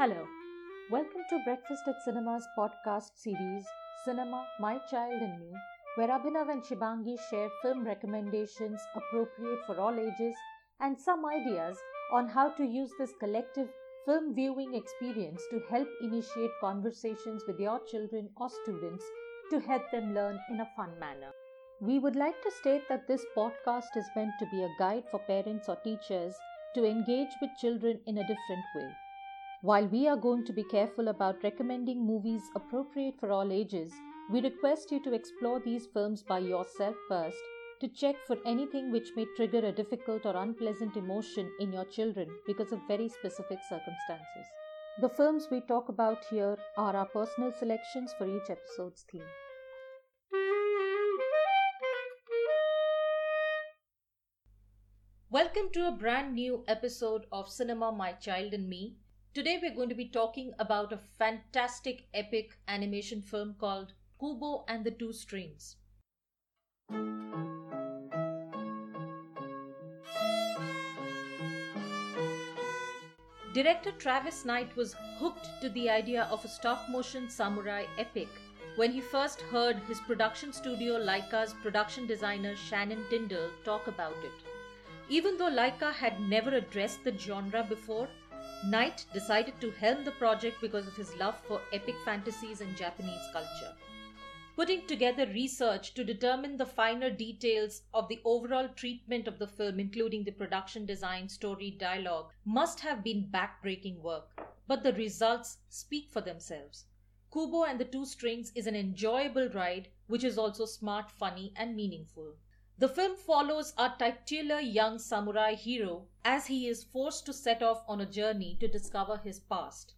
Hello. Welcome to Breakfast at Cinema's podcast series, Cinema, My Child and Me, where Abhinav and Shibangi share film recommendations appropriate for all ages and some ideas on how to use this collective film viewing experience to help initiate conversations with your children or students to help them learn in a fun manner. We would like to state that this podcast is meant to be a guide for parents or teachers to engage with children in a different way. While we are going to be careful about recommending movies appropriate for all ages, we request you to explore these films by yourself first to check for anything which may trigger a difficult or unpleasant emotion in your children because of very specific circumstances. The films we talk about here are our personal selections for each episode's theme. Welcome to a brand new episode of Cinema My Child and Me. Today we're going to be talking about a fantastic epic animation film called Kubo and the Two Strings. Director Travis Knight was hooked to the idea of a stop motion samurai epic when he first heard his production studio Laika's production designer Shannon Tindle talk about it. Even though Laika had never addressed the genre before, Knight decided to helm the project because of his love for epic fantasies and Japanese culture putting together research to determine the finer details of the overall treatment of the film, including the production design, story, dialogue, must have been backbreaking work. But the results speak for themselves. Kubo and the Two Strings is an enjoyable ride, which is also smart, funny, and meaningful. The film follows our titular young samurai hero as he is forced to set off on a journey to discover his past.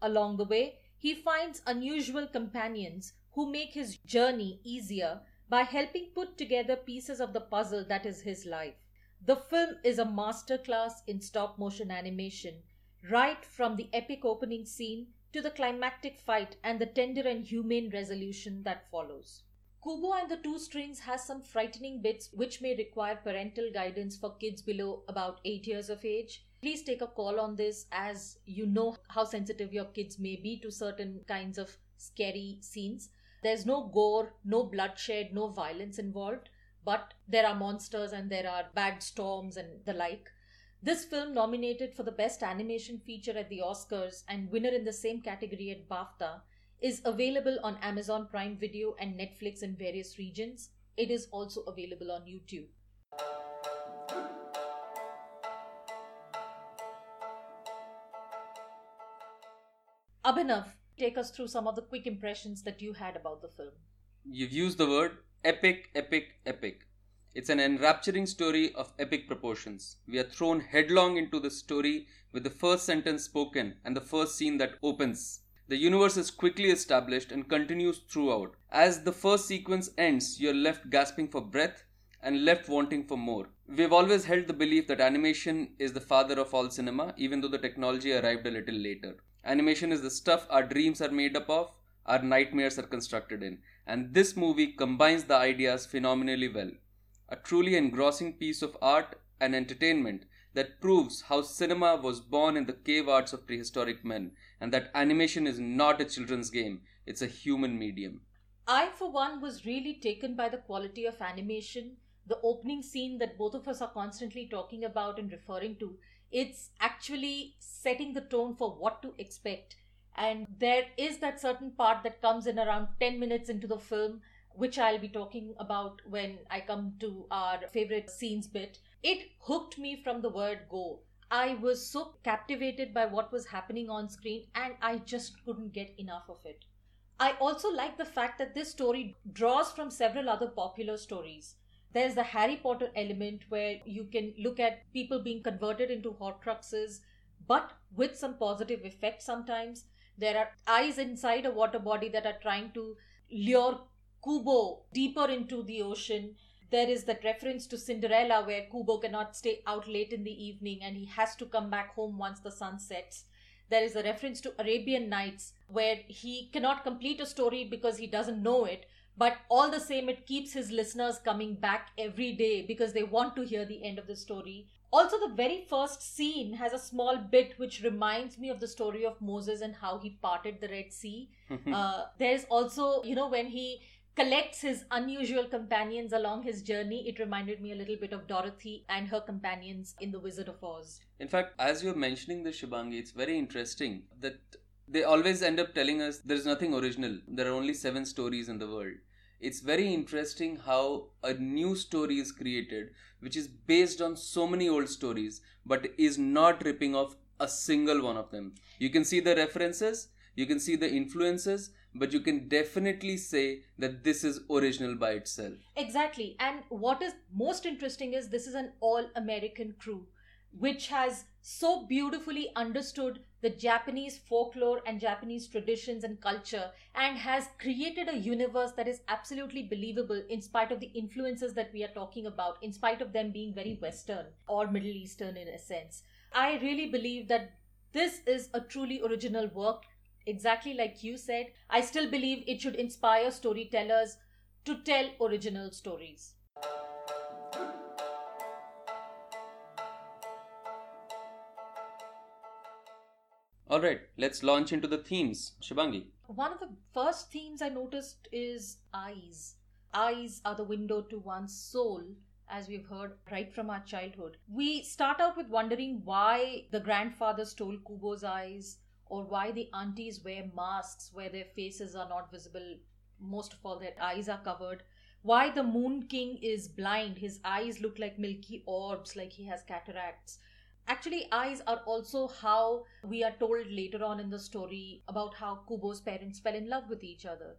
Along the way, he finds unusual companions who make his journey easier by helping put together pieces of the puzzle that is his life. The film is a masterclass in stop motion animation, right from the epic opening scene to the climactic fight and the tender and humane resolution that follows. Kubo and the Two Strings has some frightening bits which may require parental guidance for kids below about 8 years of age. Please take a call on this as you know how sensitive your kids may be to certain kinds of scary scenes. There's no gore, no bloodshed, no violence involved, but there are monsters and there are bad storms and the like. This film, nominated for the Best Animation Feature at the Oscars and winner in the same category at BAFTA, is available on Amazon Prime Video and Netflix in various regions. It is also available on YouTube. Abhinav, take us through some of the quick impressions that you had about the film. You've used the word epic, epic, epic. It's an enrapturing story of epic proportions. We are thrown headlong into the story with the first sentence spoken and the first scene that opens. The universe is quickly established and continues throughout. As the first sequence ends, you're left gasping for breath and left wanting for more. We've always held the belief that animation is the father of all cinema, even though the technology arrived a little later. Animation is the stuff our dreams are made up of, our nightmares are constructed in, and this movie combines the ideas phenomenally well. A truly engrossing piece of art and entertainment that proves how cinema was born in the cave arts of prehistoric men, and that animation is not a children's game, it's a human medium. I, for one, was really taken by the quality of animation. The opening scene that both of us are constantly talking about and referring to it's actually setting the tone for what to expect. And there is that certain part that comes in around 10 minutes into the film, which I'll be talking about when I come to our favorite scenes bit. It hooked me from the word go. I was so captivated by what was happening on screen and I just couldn't get enough of it. I also like the fact that this story draws from several other popular stories. There's the Harry Potter element where you can look at people being converted into Horcruxes, but with some positive effect sometimes. There are eyes inside a water body that are trying to lure Kubo deeper into the ocean. There is that reference to Cinderella where Kubo cannot stay out late in the evening and he has to come back home once the sun sets. There is a reference to Arabian Nights where he cannot complete a story because he doesn't know it, but all the same it keeps his listeners coming back every day because they want to hear the end of the story Also, the very first scene has a small bit which reminds me of the story of Moses and how he parted the Red Sea. uh, there's also, you know, when he collects his unusual companions along his journey, it reminded me a little bit of Dorothy and her companions in The Wizard of Oz. In fact, as you're mentioning this, Shibangi, it's very interesting that they always end up telling us there's nothing original. There are only seven stories in the world. It's very interesting how a new story is created, which is based on so many old stories, but is not ripping off a single one of them. You can see the references, you can see the influences, but you can definitely say that this is original by itself. Exactly. And what is most interesting is this is an all American crew which has so beautifully understood the Japanese folklore and Japanese traditions and culture and has created a universe that is absolutely believable in spite of the influences that we are talking about, in spite of them being very Western or Middle Eastern in a sense. I really believe that this is a truly original work. Exactly like you said, I still believe it should inspire storytellers to tell original stories. All right, let's launch into the themes. Shibangi. One of the first themes I noticed is eyes. Eyes are the window to one's soul, as we've heard right from our childhood. We start out with wondering why the grandfather stole Kubo's eyes, or why the aunties wear masks where their faces are not visible. Most of all, their eyes are covered. Why the Moon King is blind. His eyes look like milky orbs, like he has cataracts Actually, eyes are also how we are told later on in the story about how Kubo's parents fell in love with each other.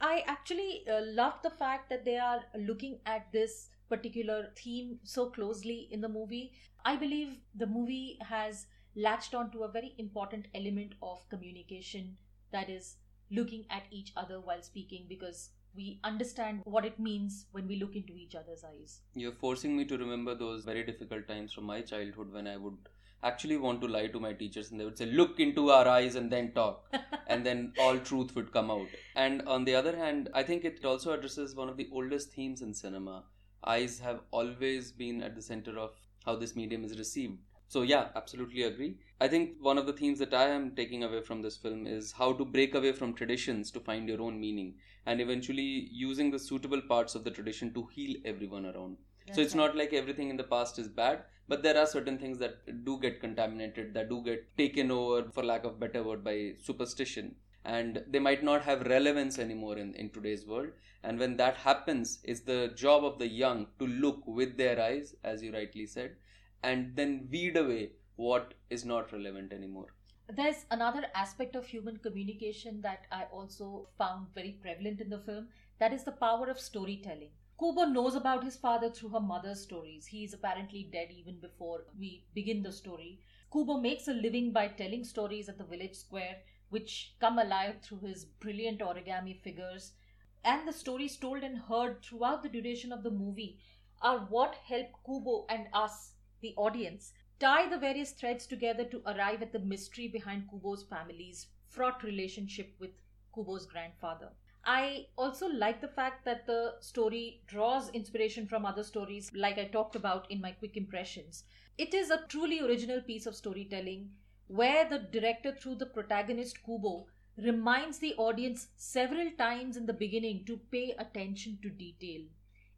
I actually uh, love the fact that they are looking at this particular theme so closely in the movie. I believe the movie has latched on to a very important element of communication that is looking at each other while speaking because we understand what it means when we look into each other's eyes. You're forcing me to remember those very difficult times from my childhood when I would actually want to lie to my teachers and they would say, Look into our eyes and then talk. and then all truth would come out. And on the other hand, I think it also addresses one of the oldest themes in cinema. Eyes have always been at the center of how this medium is received. So, yeah, absolutely agree. I think one of the themes that I am taking away from this film is how to break away from traditions to find your own meaning and eventually using the suitable parts of the tradition to heal everyone around. That's so, it's right. not like everything in the past is bad, but there are certain things that do get contaminated, that do get taken over, for lack of better word, by superstition. And they might not have relevance anymore in, in today's world. And when that happens, it's the job of the young to look with their eyes, as you rightly said, and then weed away what is not relevant anymore. There's another aspect of human communication that I also found very prevalent in the film that is the power of storytelling. Kubo knows about his father through her mother's stories. He is apparently dead even before we begin the story. Kubo makes a living by telling stories at the village square, which come alive through his brilliant origami figures. And the stories told and heard throughout the duration of the movie are what help Kubo and us the audience, tie the various threads together to arrive at the mystery behind Kubo's family's fraught relationship with Kubo's grandfather. I also like the fact that the story draws inspiration from other stories, like I talked about in my quick impressions. It is a truly original piece of storytelling where the director, through the protagonist Kubo, reminds the audience several times in the beginning to pay attention to detail.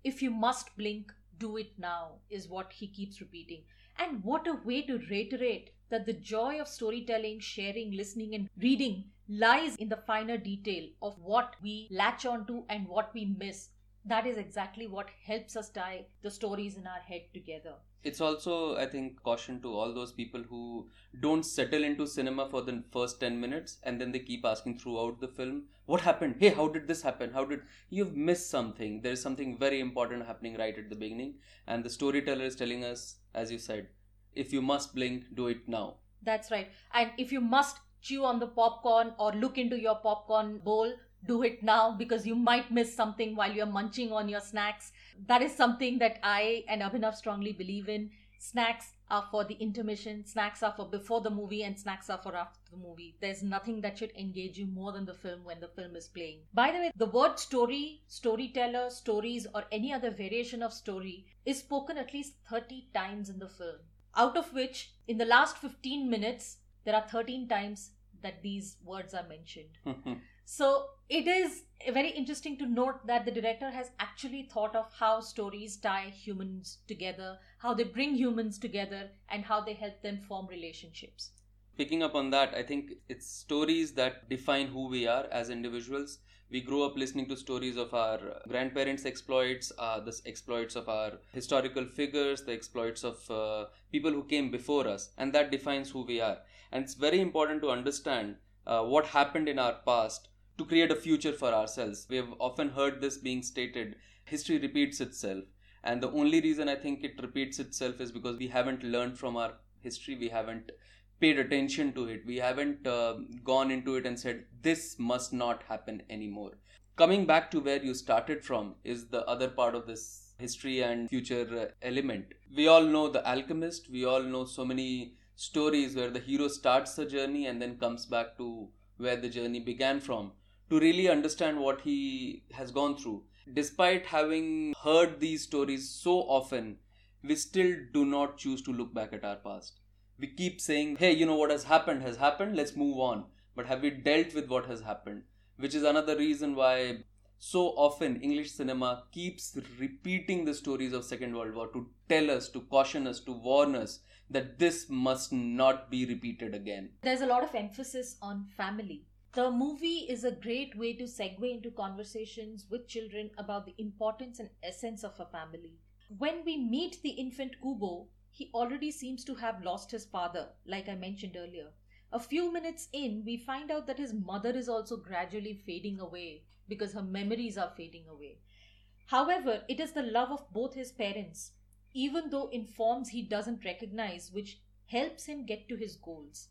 If you must blink, do it now, is what he keeps repeating. And what a way to reiterate that the joy of storytelling, sharing, listening, and reading lies in the finer detail of what we latch onto and what we miss. That is exactly what helps us tie the stories in our head together. It's also i think caution to all those people who don't settle into cinema for the first 10 minutes and then they keep asking throughout the film what happened? Hey how did this happen? How did you've missed something. There's something very important happening right at the beginning and the storyteller is telling us as you said if you must blink do it now. That's right. And if you must chew on the popcorn or look into your popcorn bowl do it now because you might miss something while you're munching on your snacks. That is something that I and Abhinav strongly believe in. snacks are for the intermission, snacks are for before the movie, and snacks are for after the movie. There's nothing that should engage you more than the film when the film is playing. By the way, the word story, storyteller, stories, or any other variation of story is spoken at least 30 times in the film. Out of which, in the last 15 minutes, there are 13 times that these words are mentioned. So it is very interesting to note that the director has actually thought of how stories tie humans together, how they bring humans together, and how they help them form relationships. Picking up on that, I think it's stories that define who we are as individuals. We grow up listening to stories of our grandparents' exploits, uh, the exploits of our historical figures, the exploits of uh, people who came before us, and that defines who we are. And it's very important to understand uh, what happened in our past to create a future for ourselves. We have often heard this being stated history repeats itself. And the only reason I think it repeats itself is because we haven't learned from our history, we haven't paid attention to it, we haven't uh, gone into it and said, this must not happen anymore. Coming back to where you started from is the other part of this history and future uh, element. We all know The Alchemist, we all know so many stories where the hero starts the journey and then comes back to where the journey began from to really understand what he has gone through. Despite having heard these stories so often, we still do not choose to look back at our past. We keep saying, hey, you know what has happened has happened, let's move on. But have we dealt with what has happened? Which is another reason why so often English cinema keeps repeating the stories of Second World War to tell us, to caution us, to warn us that this must not be repeated again. There's a lot of emphasis on family the movie is a great way to segue into conversations with children about the importance and essence of a family. When we meet the infant Kubo, he already seems to have lost his father, like I mentioned earlier. A few minutes in, we find out that his mother is also gradually fading away because her memories are fading away. However, it is the love of both his parents, even though in forms he doesn't recognize, which helps him get to his goals.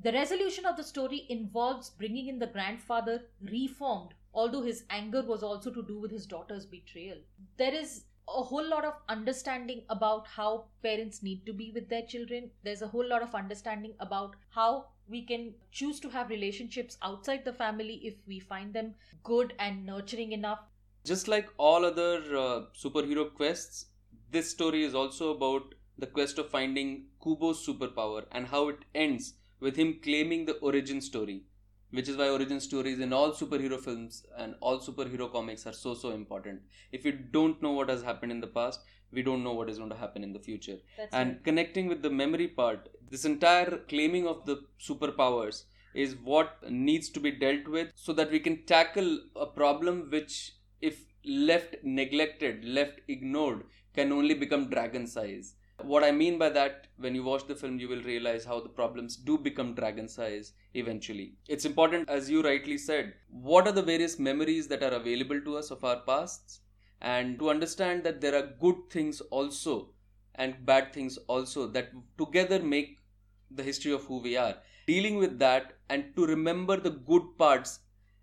The resolution of the story involves bringing in the grandfather reformed, although his anger was also to do with his daughter's betrayal. There is a whole lot of understanding about how parents need to be with their children. There's a whole lot of understanding about how we can choose to have relationships outside the family if we find them good and nurturing enough. Just like all other uh, superhero quests, this story is also about the quest of finding Kubo's superpower and how it ends with him claiming the origin story, which is why origin stories in all superhero films and all superhero comics are so so important. If we don't know what has happened in the past, we don't know what is going to happen in the future. That's and right. connecting with the memory part, this entire claiming of the superpowers is what needs to be dealt with so that we can tackle a problem which, if left neglected, left ignored, can only become dragon size. What I mean by that, when you watch the film, you will realize how the problems do become dragon size eventually. It's important, as you rightly said, what are the various memories that are available to us of our pasts, and to understand that there are good things also and bad things also that together make the history of who we are. Dealing with that and to remember the good parts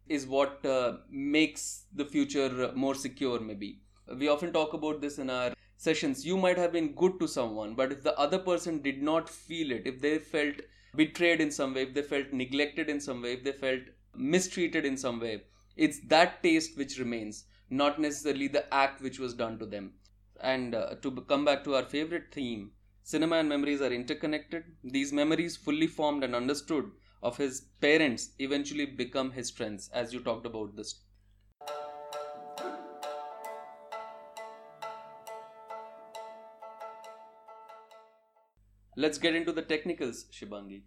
is what uh, makes the future more secure, maybe. We often talk about this in our sessions you might have been good to someone but if the other person did not feel it if they felt betrayed in some way if they felt neglected in some way if they felt mistreated in some way it's that taste which remains not necessarily the act which was done to them. And uh, to come back to our favorite theme cinema and memories are interconnected. These memories fully formed and understood of his parents eventually become his friends as you talked about this Let's get into the technicals, Shibangi.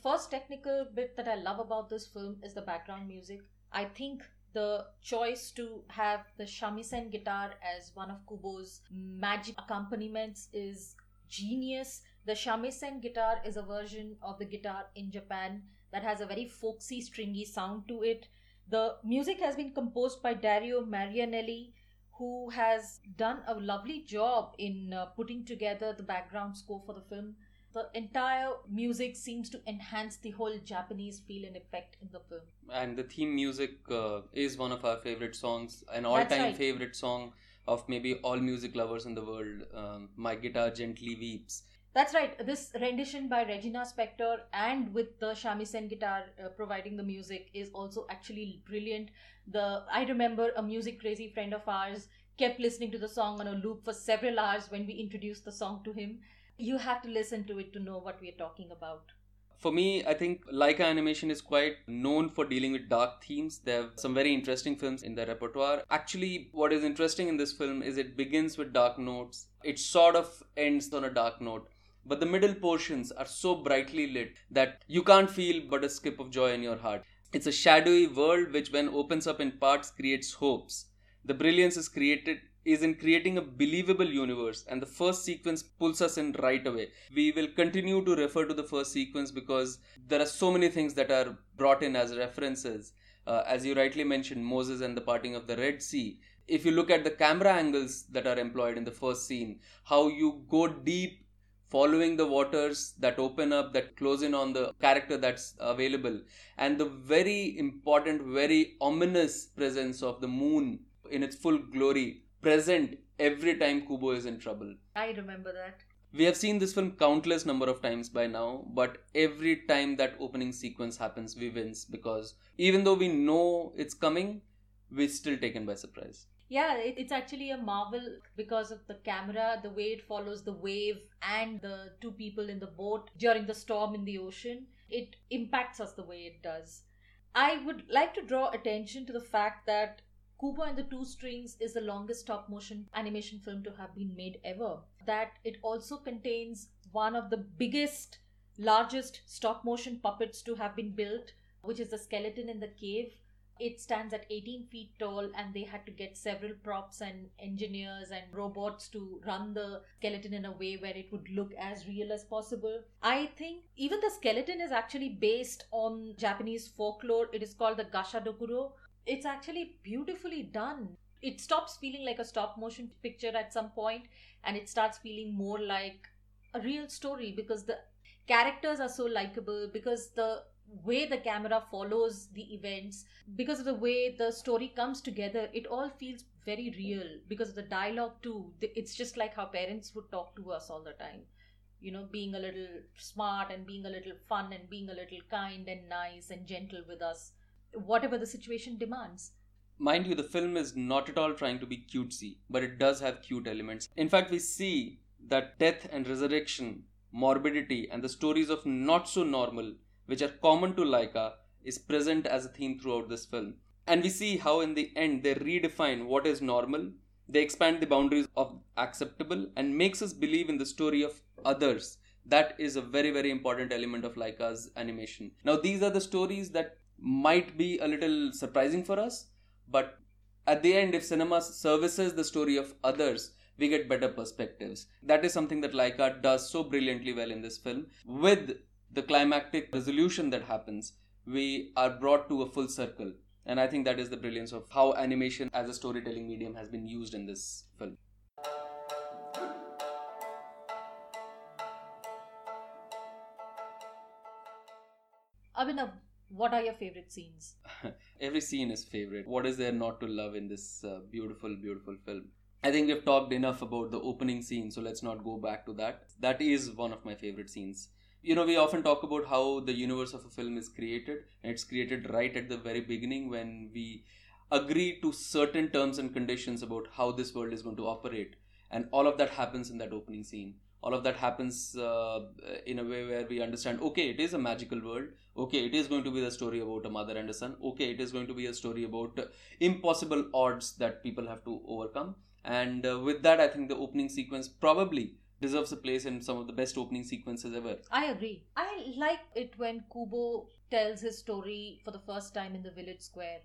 First technical bit that I love about this film is the background music. I think the choice to have the shamisen guitar as one of Kubo's magic accompaniments is genius. The shamisen guitar is a version of the guitar in Japan that has a very folksy, stringy sound to it. The music has been composed by Dario Marianelli, who has done a lovely job in uh, putting together the background score for the film. The entire music seems to enhance the whole Japanese feel and effect in the film. And the theme music uh, is one of our favorite songs, an all time right. favorite song of maybe all music lovers in the world. Um, My Guitar Gently Weeps. That's right. This rendition by Regina Spektor and with the shamisen guitar uh, providing the music is also actually brilliant. The I remember a music crazy friend of ours kept listening to the song on a loop for several hours when we introduced the song to him. You have to listen to it to know what we are talking about. For me, I think Laika Animation is quite known for dealing with dark themes. They have some very interesting films in their repertoire. Actually, what is interesting in this film is it begins with dark notes. It sort of ends on a dark note. But the middle portions are so brightly lit that you can't feel but a skip of joy in your heart. It's a shadowy world which, when opens up in parts, creates hopes. The brilliance is created is in creating a believable universe and the first sequence pulls us in right away. We will continue to refer to the first sequence because there are so many things that are brought in as references. Uh, as you rightly mentioned moses and the parting of the red sea. If you look at the camera angles that are employed in the first scene how you go deep following the waters that open up that close in on the character that's available and the very important very ominous presence of the moon in its full glory present every time Kubo is in trouble. I remember that. We have seen this film countless number of times by now, but every time that opening sequence happens, we wins because even though we know it's coming, we're still taken by surprise. Yeah, it's actually a marvel because of the camera, the way it follows the wave and the two people in the boat during the storm in the ocean. It impacts us the way it does. I would like to draw attention to the fact that Kubo and the Two Strings is the longest stop motion animation film to have been made ever. That it also contains one of the biggest, largest stop motion puppets to have been built, which is the skeleton in the cave. It stands at 18 feet tall, and they had to get several props and engineers and robots to run the skeleton in a way where it would look as real as possible. I think even the skeleton is actually based on Japanese folklore. It is called the Gashadokuro, it's actually beautifully done. It stops feeling like a stop motion picture at some point and it starts feeling more like a real story because the characters are so likable because the way the camera follows the events because of the way the story comes together it all feels very real because of the dialogue too. It's just like how parents would talk to us all the time. You know being a little smart and being a little fun and being a little kind and nice and gentle with us whatever the situation demands. Mind you, the film is not at all trying to be cutesy, but it does have cute elements. In fact, we see that death and resurrection, morbidity, and the stories of not so normal, which are common to Laika, is present as a theme throughout this film. And we see how, in the end, they redefine what is normal, they expand the boundaries of acceptable, and makes us believe in the story of others. That is a very, very important element of Laika's animation. Now, these are the stories that might be a little surprising for us, but at the end, if cinema services the story of others, we get better perspectives. That is something that Laika does so brilliantly well in this film. With the climactic resolution that happens, we are brought to a full circle. And I think that is the brilliance of how animation as a storytelling medium has been used in this film. Abhinav, what are your favorite scenes? Every scene is favorite. What is there not to love in this uh, beautiful, beautiful film? I think we've talked enough about the opening scene, so let's not go back to that. That is one of my favorite scenes. You know, we often talk about how the universe of a film is created, and it's created right at the very beginning when we agree to certain terms and conditions about how this world is going to operate. And all of that happens in that opening scene all of that happens uh, in a way where we understand okay it is a magical world. Okay it is going to be the story about a mother and a son. Okay it is going to be a story about impossible odds that people have to overcome. And uh, with that i think the opening sequence probably deserves a place in some of the best opening sequences ever. I agree. I like it when kubo tells his story for the first time in the village square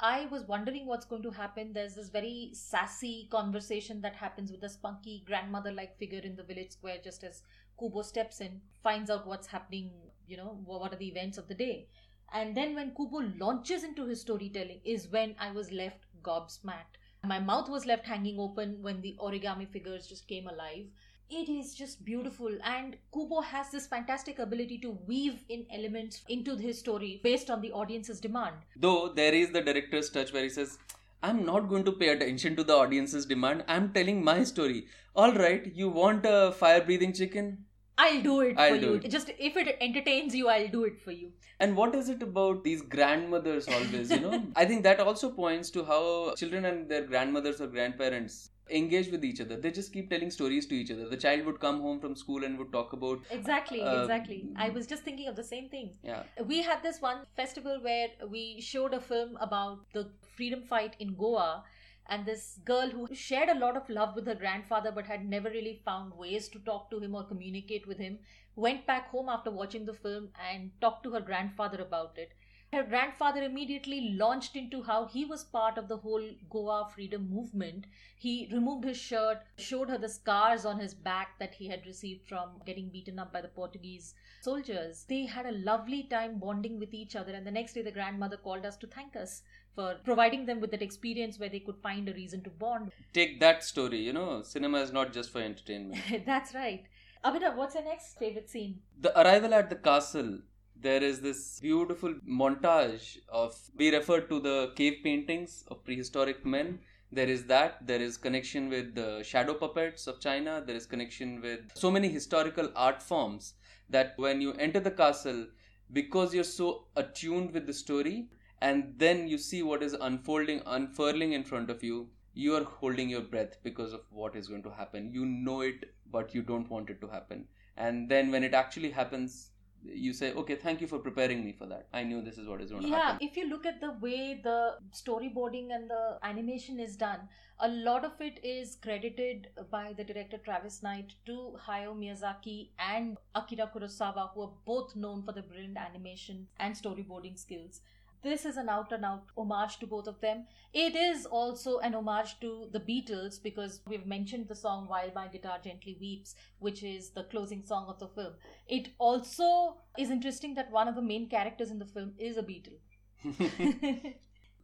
I was wondering what's going to happen. There's this very sassy conversation that happens with a spunky grandmother like figure in the village square just as Kubo steps in, finds out what's happening, you know, what are the events of the day. And then when Kubo launches into his storytelling is when I was left gobsmacked. My mouth was left hanging open when the origami figures just came alive it is just beautiful and kubo has this fantastic ability to weave in elements into his story based on the audience's demand though there is the director's touch where he says I'm not going to pay attention to the audience's demand. I'm telling my story. All right, you want a fire breathing chicken? I'll do it I'll for do you. it. Just if it entertains you, I'll do it for you. And what is it about these grandmothers always, you know? I think that also points to how children and their grandmothers or grandparents engage with each other. They just keep telling stories to each other. The child would come home from school and would talk about, Exactly, Uh, exactly. I was just thinking of the same thing. yeah, We had this one festival where we showed a film about the freedom fight in Goa. And this girl who shared a lot of love with her grandfather but had never really found ways to talk to him or communicate with him went back home after watching the film and talked to her grandfather about it. Her grandfather immediately launched into how he was part of the whole Goa freedom movement. He removed his shirt, showed her the scars on his back that he had received from getting beaten up by the Portuguese soldiers. They had a lovely time bonding with each other, and the next day, the grandmother called us to thank us for providing them with that experience where they could find a reason to bond. take that story, you know, cinema is not just for entertainment. That's right. Abhinav, what's your next favorite scene? the arrival at the castle there is this beautiful montage of we refer to the cave paintings of prehistoric men. There is that. There is connection with the shadow puppets of china. There is connection with so many historical art forms that when you enter the castle because you're so attuned with the story and then you see what is unfolding unfurling in front of you you are holding your breath because of what is going to happen. You know it but you don't want it to happen. And then when it actually happens you say okay thank you for preparing me for that i knew this is what is going to happen. Yeah, happen if you look at the way the storyboarding and the animation is done, a lot of it is credited by the director Travis Knight to Hayao Miyazaki and Akira Kurosawa, who are both known for their brilliant animation and storyboarding skills. This is an out and out homage to both of them. It is also an homage to the Beatles because we've mentioned the song While My Guitar Gently Weeps, which is the closing song of the film. It also is interesting that one of the main characters in the film is a Beatle.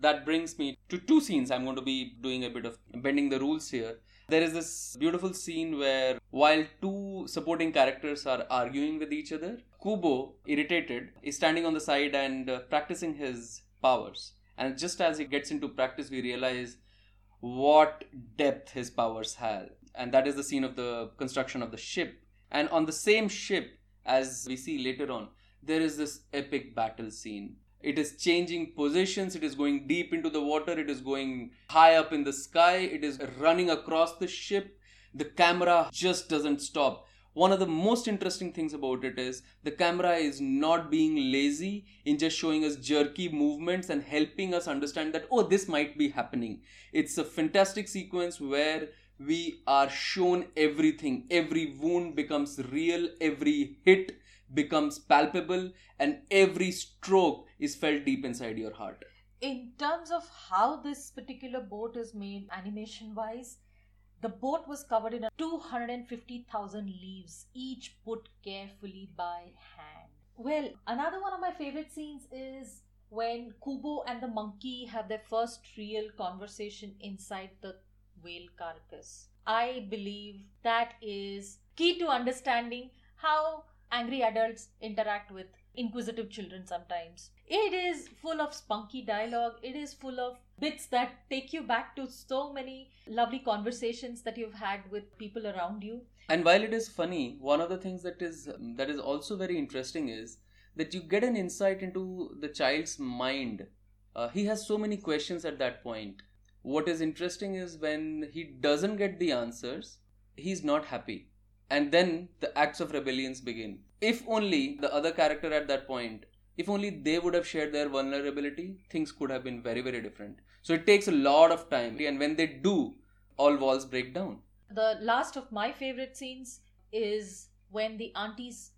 that brings me to two scenes i'm going to be doing a bit of bending the rules here there is this beautiful scene where while two supporting characters are arguing with each other kubo irritated is standing on the side and uh, practicing his powers. And just as he gets into practice we realize what depth his powers have. And that is the scene of the construction of the ship. And on the same ship as we see later on there is this epic battle scene it is changing positions it is going deep into the water it is going high up in the sky it is running across the ship. The camera just doesn't stop. One of the most interesting things about it is the camera is not being lazy in just showing us jerky movements and helping us understand that oh this might be happening. It's a fantastic sequence where we are shown everything. Every wound becomes real every hit becomes palpable and every stroke is felt deep inside your heart In terms of how this particular boat is made animation wise, the boat was covered in 250,000 leaves, each put carefully by hand. Well, another one of my favorite scenes is when Kubo and the monkey have their first real conversation inside the whale carcass. I believe that is key to understanding how angry adults interact with inquisitive children sometimes. It is full of spunky dialogue, it is full of bits that take you back to so many lovely conversations that you've had with people around you. and while it is funny one of the things that is that is also very interesting is that you get an insight into the child's mind uh, he has so many questions at that point what is interesting is when he doesn't get the answers he's not happy and then the acts of rebellions begin if only the other character at that point if only they would have shared their vulnerability things could have been very very different so it takes a lot of time and when they do all walls break down The last of my favorite scenes is when the aunties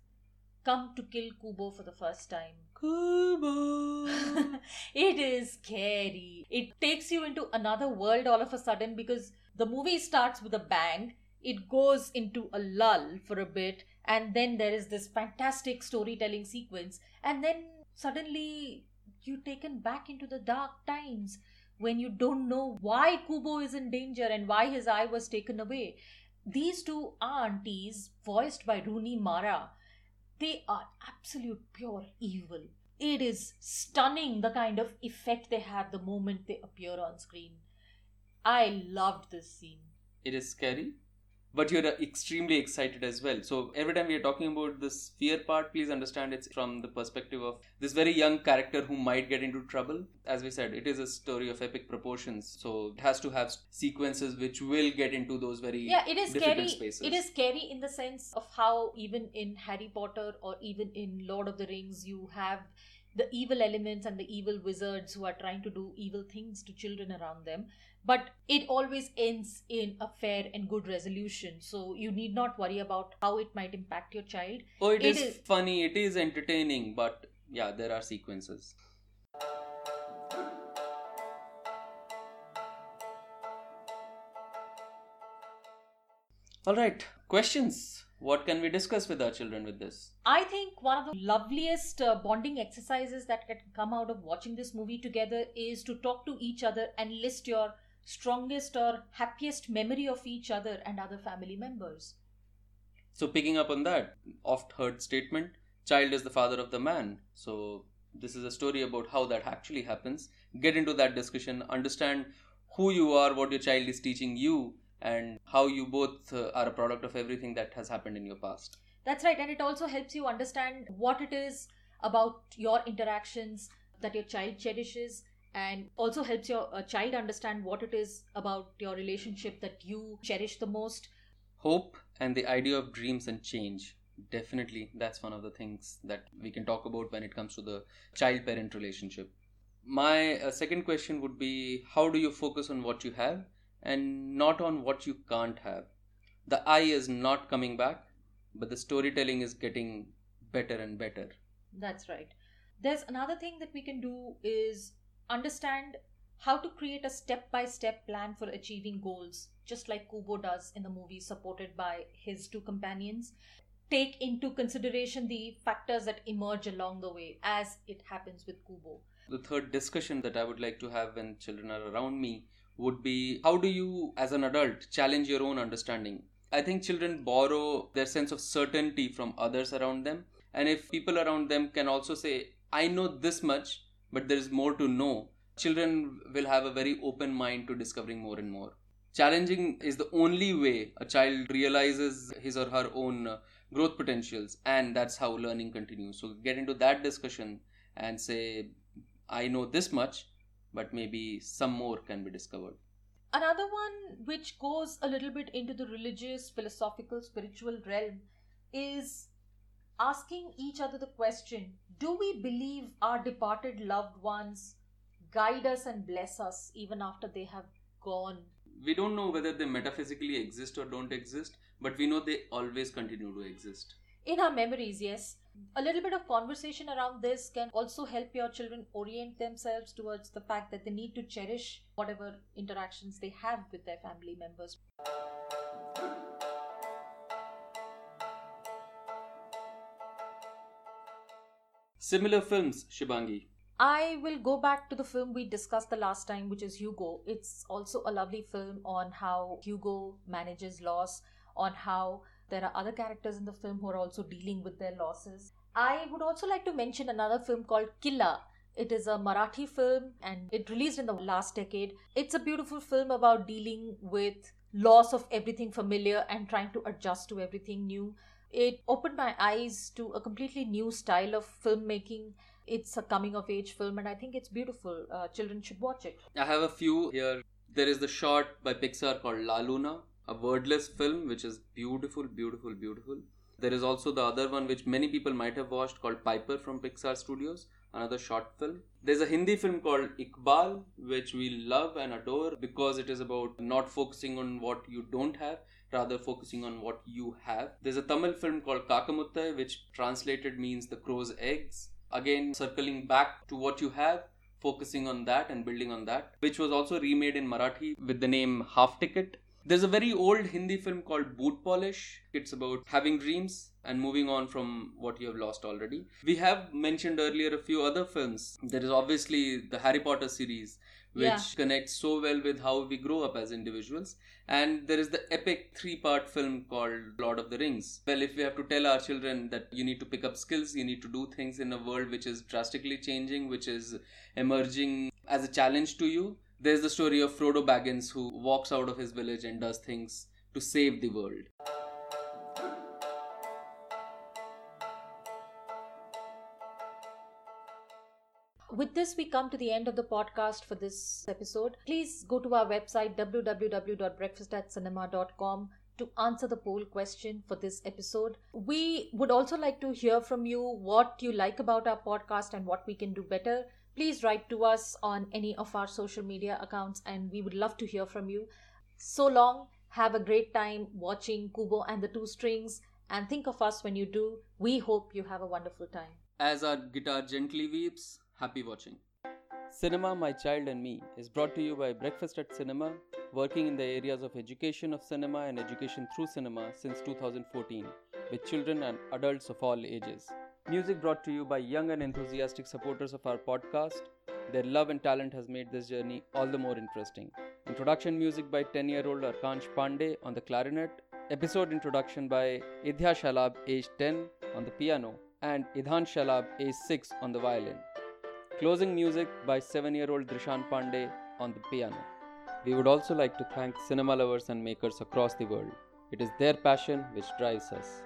come to kill Kubo for the first time. Kubo. it is scary. It takes you into another world all of a sudden because the movie starts with a bang, it goes into a lull for a bit, and then there is this fantastic storytelling sequence, and then suddenly you're taken back into the dark times when you don't know why Kubo is in danger and why his eye was taken away. These two aunties, voiced by Rooney Mara, they are absolute pure evil. It is stunning the kind of effect they have the moment they appear on screen. I loved this scene. It is scary, but you're uh, extremely excited as well. So every time we are talking about this fear part, please understand it's from the perspective of this very young character who might get into trouble. As we said, it is a story of epic proportions, so it has to have sequences which will get into those very yeah it is scary spaces. it is scary in the sense of how even in harry potter or even in lord of the rings you have the evil elements and the evil wizards who are trying to do evil things to children around them but it always ends in a fair and good resolution so you need not worry about how it might impact your child Oh, it It is, is- funny, it is entertaining, but yeah, there are sequences. All right, questions. What can we discuss with our children with this? I think one of the loveliest uh, bonding exercises that can come out of watching this movie together is to talk to each other and list your strongest or happiest memory of each other and other family members. So, picking up on that oft heard statement, child is the father of the man. So, this is a story about how that actually happens. Get into that discussion, understand who you are, what your child is teaching you, and how you both uh, are a product of everything that has happened in your past. That's right, and it also helps you understand what it is about your interactions that your child cherishes and also helps your uh, child understand what it is about your relationship that you cherish the most Hope and the idea of dreams and change. Definitely, that's one of the things that we can talk about when it comes to the child parent relationship. My uh, second question would be how do you focus on what you have and not on what you can't have? The eye is not coming back, but the storytelling is getting better and better. That's right. There's another thing that we can do is understand how to create a step by step plan for achieving goals, just like Kubo does in the movie, supported by his two companions. Take into consideration the factors that emerge along the way, as it happens with Kubo. The third discussion that I would like to have when children are around me would be how do you, as an adult, challenge your own understanding? I think children borrow their sense of certainty from others around them. And if people around them can also say, I know this much, but there is more to know, children will have a very open mind to discovering more and more. Challenging is the only way a child realizes his or her own uh, growth potentials, and that's how learning continues. So, get into that discussion and say, I know this much, but maybe some more can be discovered. Another one which goes a little bit into the religious, philosophical, spiritual realm is asking each other the question Do we believe our departed loved ones guide us and bless us even after they have gone? We don't know whether they metaphysically exist or don't exist, but we know they always continue to exist. In our memories, yes. A little bit of conversation around this can also help your children orient themselves towards the fact that they need to cherish whatever interactions they have with their family members. Similar films, Shibangi. I will go back to the film we discussed the last time, which is Hugo. It's also a lovely film on how Hugo manages loss, on how there are other characters in the film who are also dealing with their losses. I would also like to mention another film called Killa. It is a Marathi film and it released in the last decade. It's a beautiful film about dealing with loss of everything familiar and trying to adjust to everything new. It opened my eyes to a completely new style of filmmaking it's a coming of age film and i think it's beautiful uh, children should watch it I have a few here. There is the short by Pixar called La Luna, a wordless film which is beautiful, beautiful, beautiful. There is also the other one which many people might have watched called Piper from Pixar Studios, another short film. There's a Hindi film called Iqbal which we love and adore because it is about not focusing on what you don't have, rather focusing on what you have. There's a Tamil film called Kakamuttai which translated means the crow's eggs. Again, circling back to what you have, focusing on that and building on that, which was also remade in Marathi with the name Half Ticket. There's a very old Hindi film called Boot Polish. It's about having dreams and moving on from what you have lost already. We have mentioned earlier a few other films. There is obviously the Harry Potter series, which Yeah. connects so well with how we grow up as individuals. And there is the epic three part film called Lord of the Rings. Well, if we have to tell our children that you need to pick up skills, you need to do things in a world which is drastically changing, which is emerging as a challenge to you, There's the story of Frodo Baggins who walks out of his village and does things to save the world. With this, we come to the end of the podcast for this episode. Please go to our website www.breakfastatcinema.com to answer the poll question for this episode. We would also like to hear from you what you like about our podcast and what we can do better. Please write to us on any of our social media accounts and we would love to hear from you. So long, have a great time watching Kubo and the Two Strings and think of us when you do. We hope you have a wonderful time. As our guitar gently weeps, happy watching. Cinema My Child and Me is brought to you by Breakfast at Cinema, working in the areas of education of cinema and education through cinema since 2014, with children and adults of all ages. Music brought to you by young and enthusiastic supporters of our podcast. Their love and talent has made this journey all the more interesting. Introduction music by 10 year old Arkansh Pandey on the clarinet. Episode introduction by Idhya Shailabh, age 10, on the piano, and Idhaansh Shailabh, age 6, on the violin. Closing music by 7 year old Drishaan Pandey on the piano. We would also like to thank cinema lovers and makers across the world. It is their passion which drives us.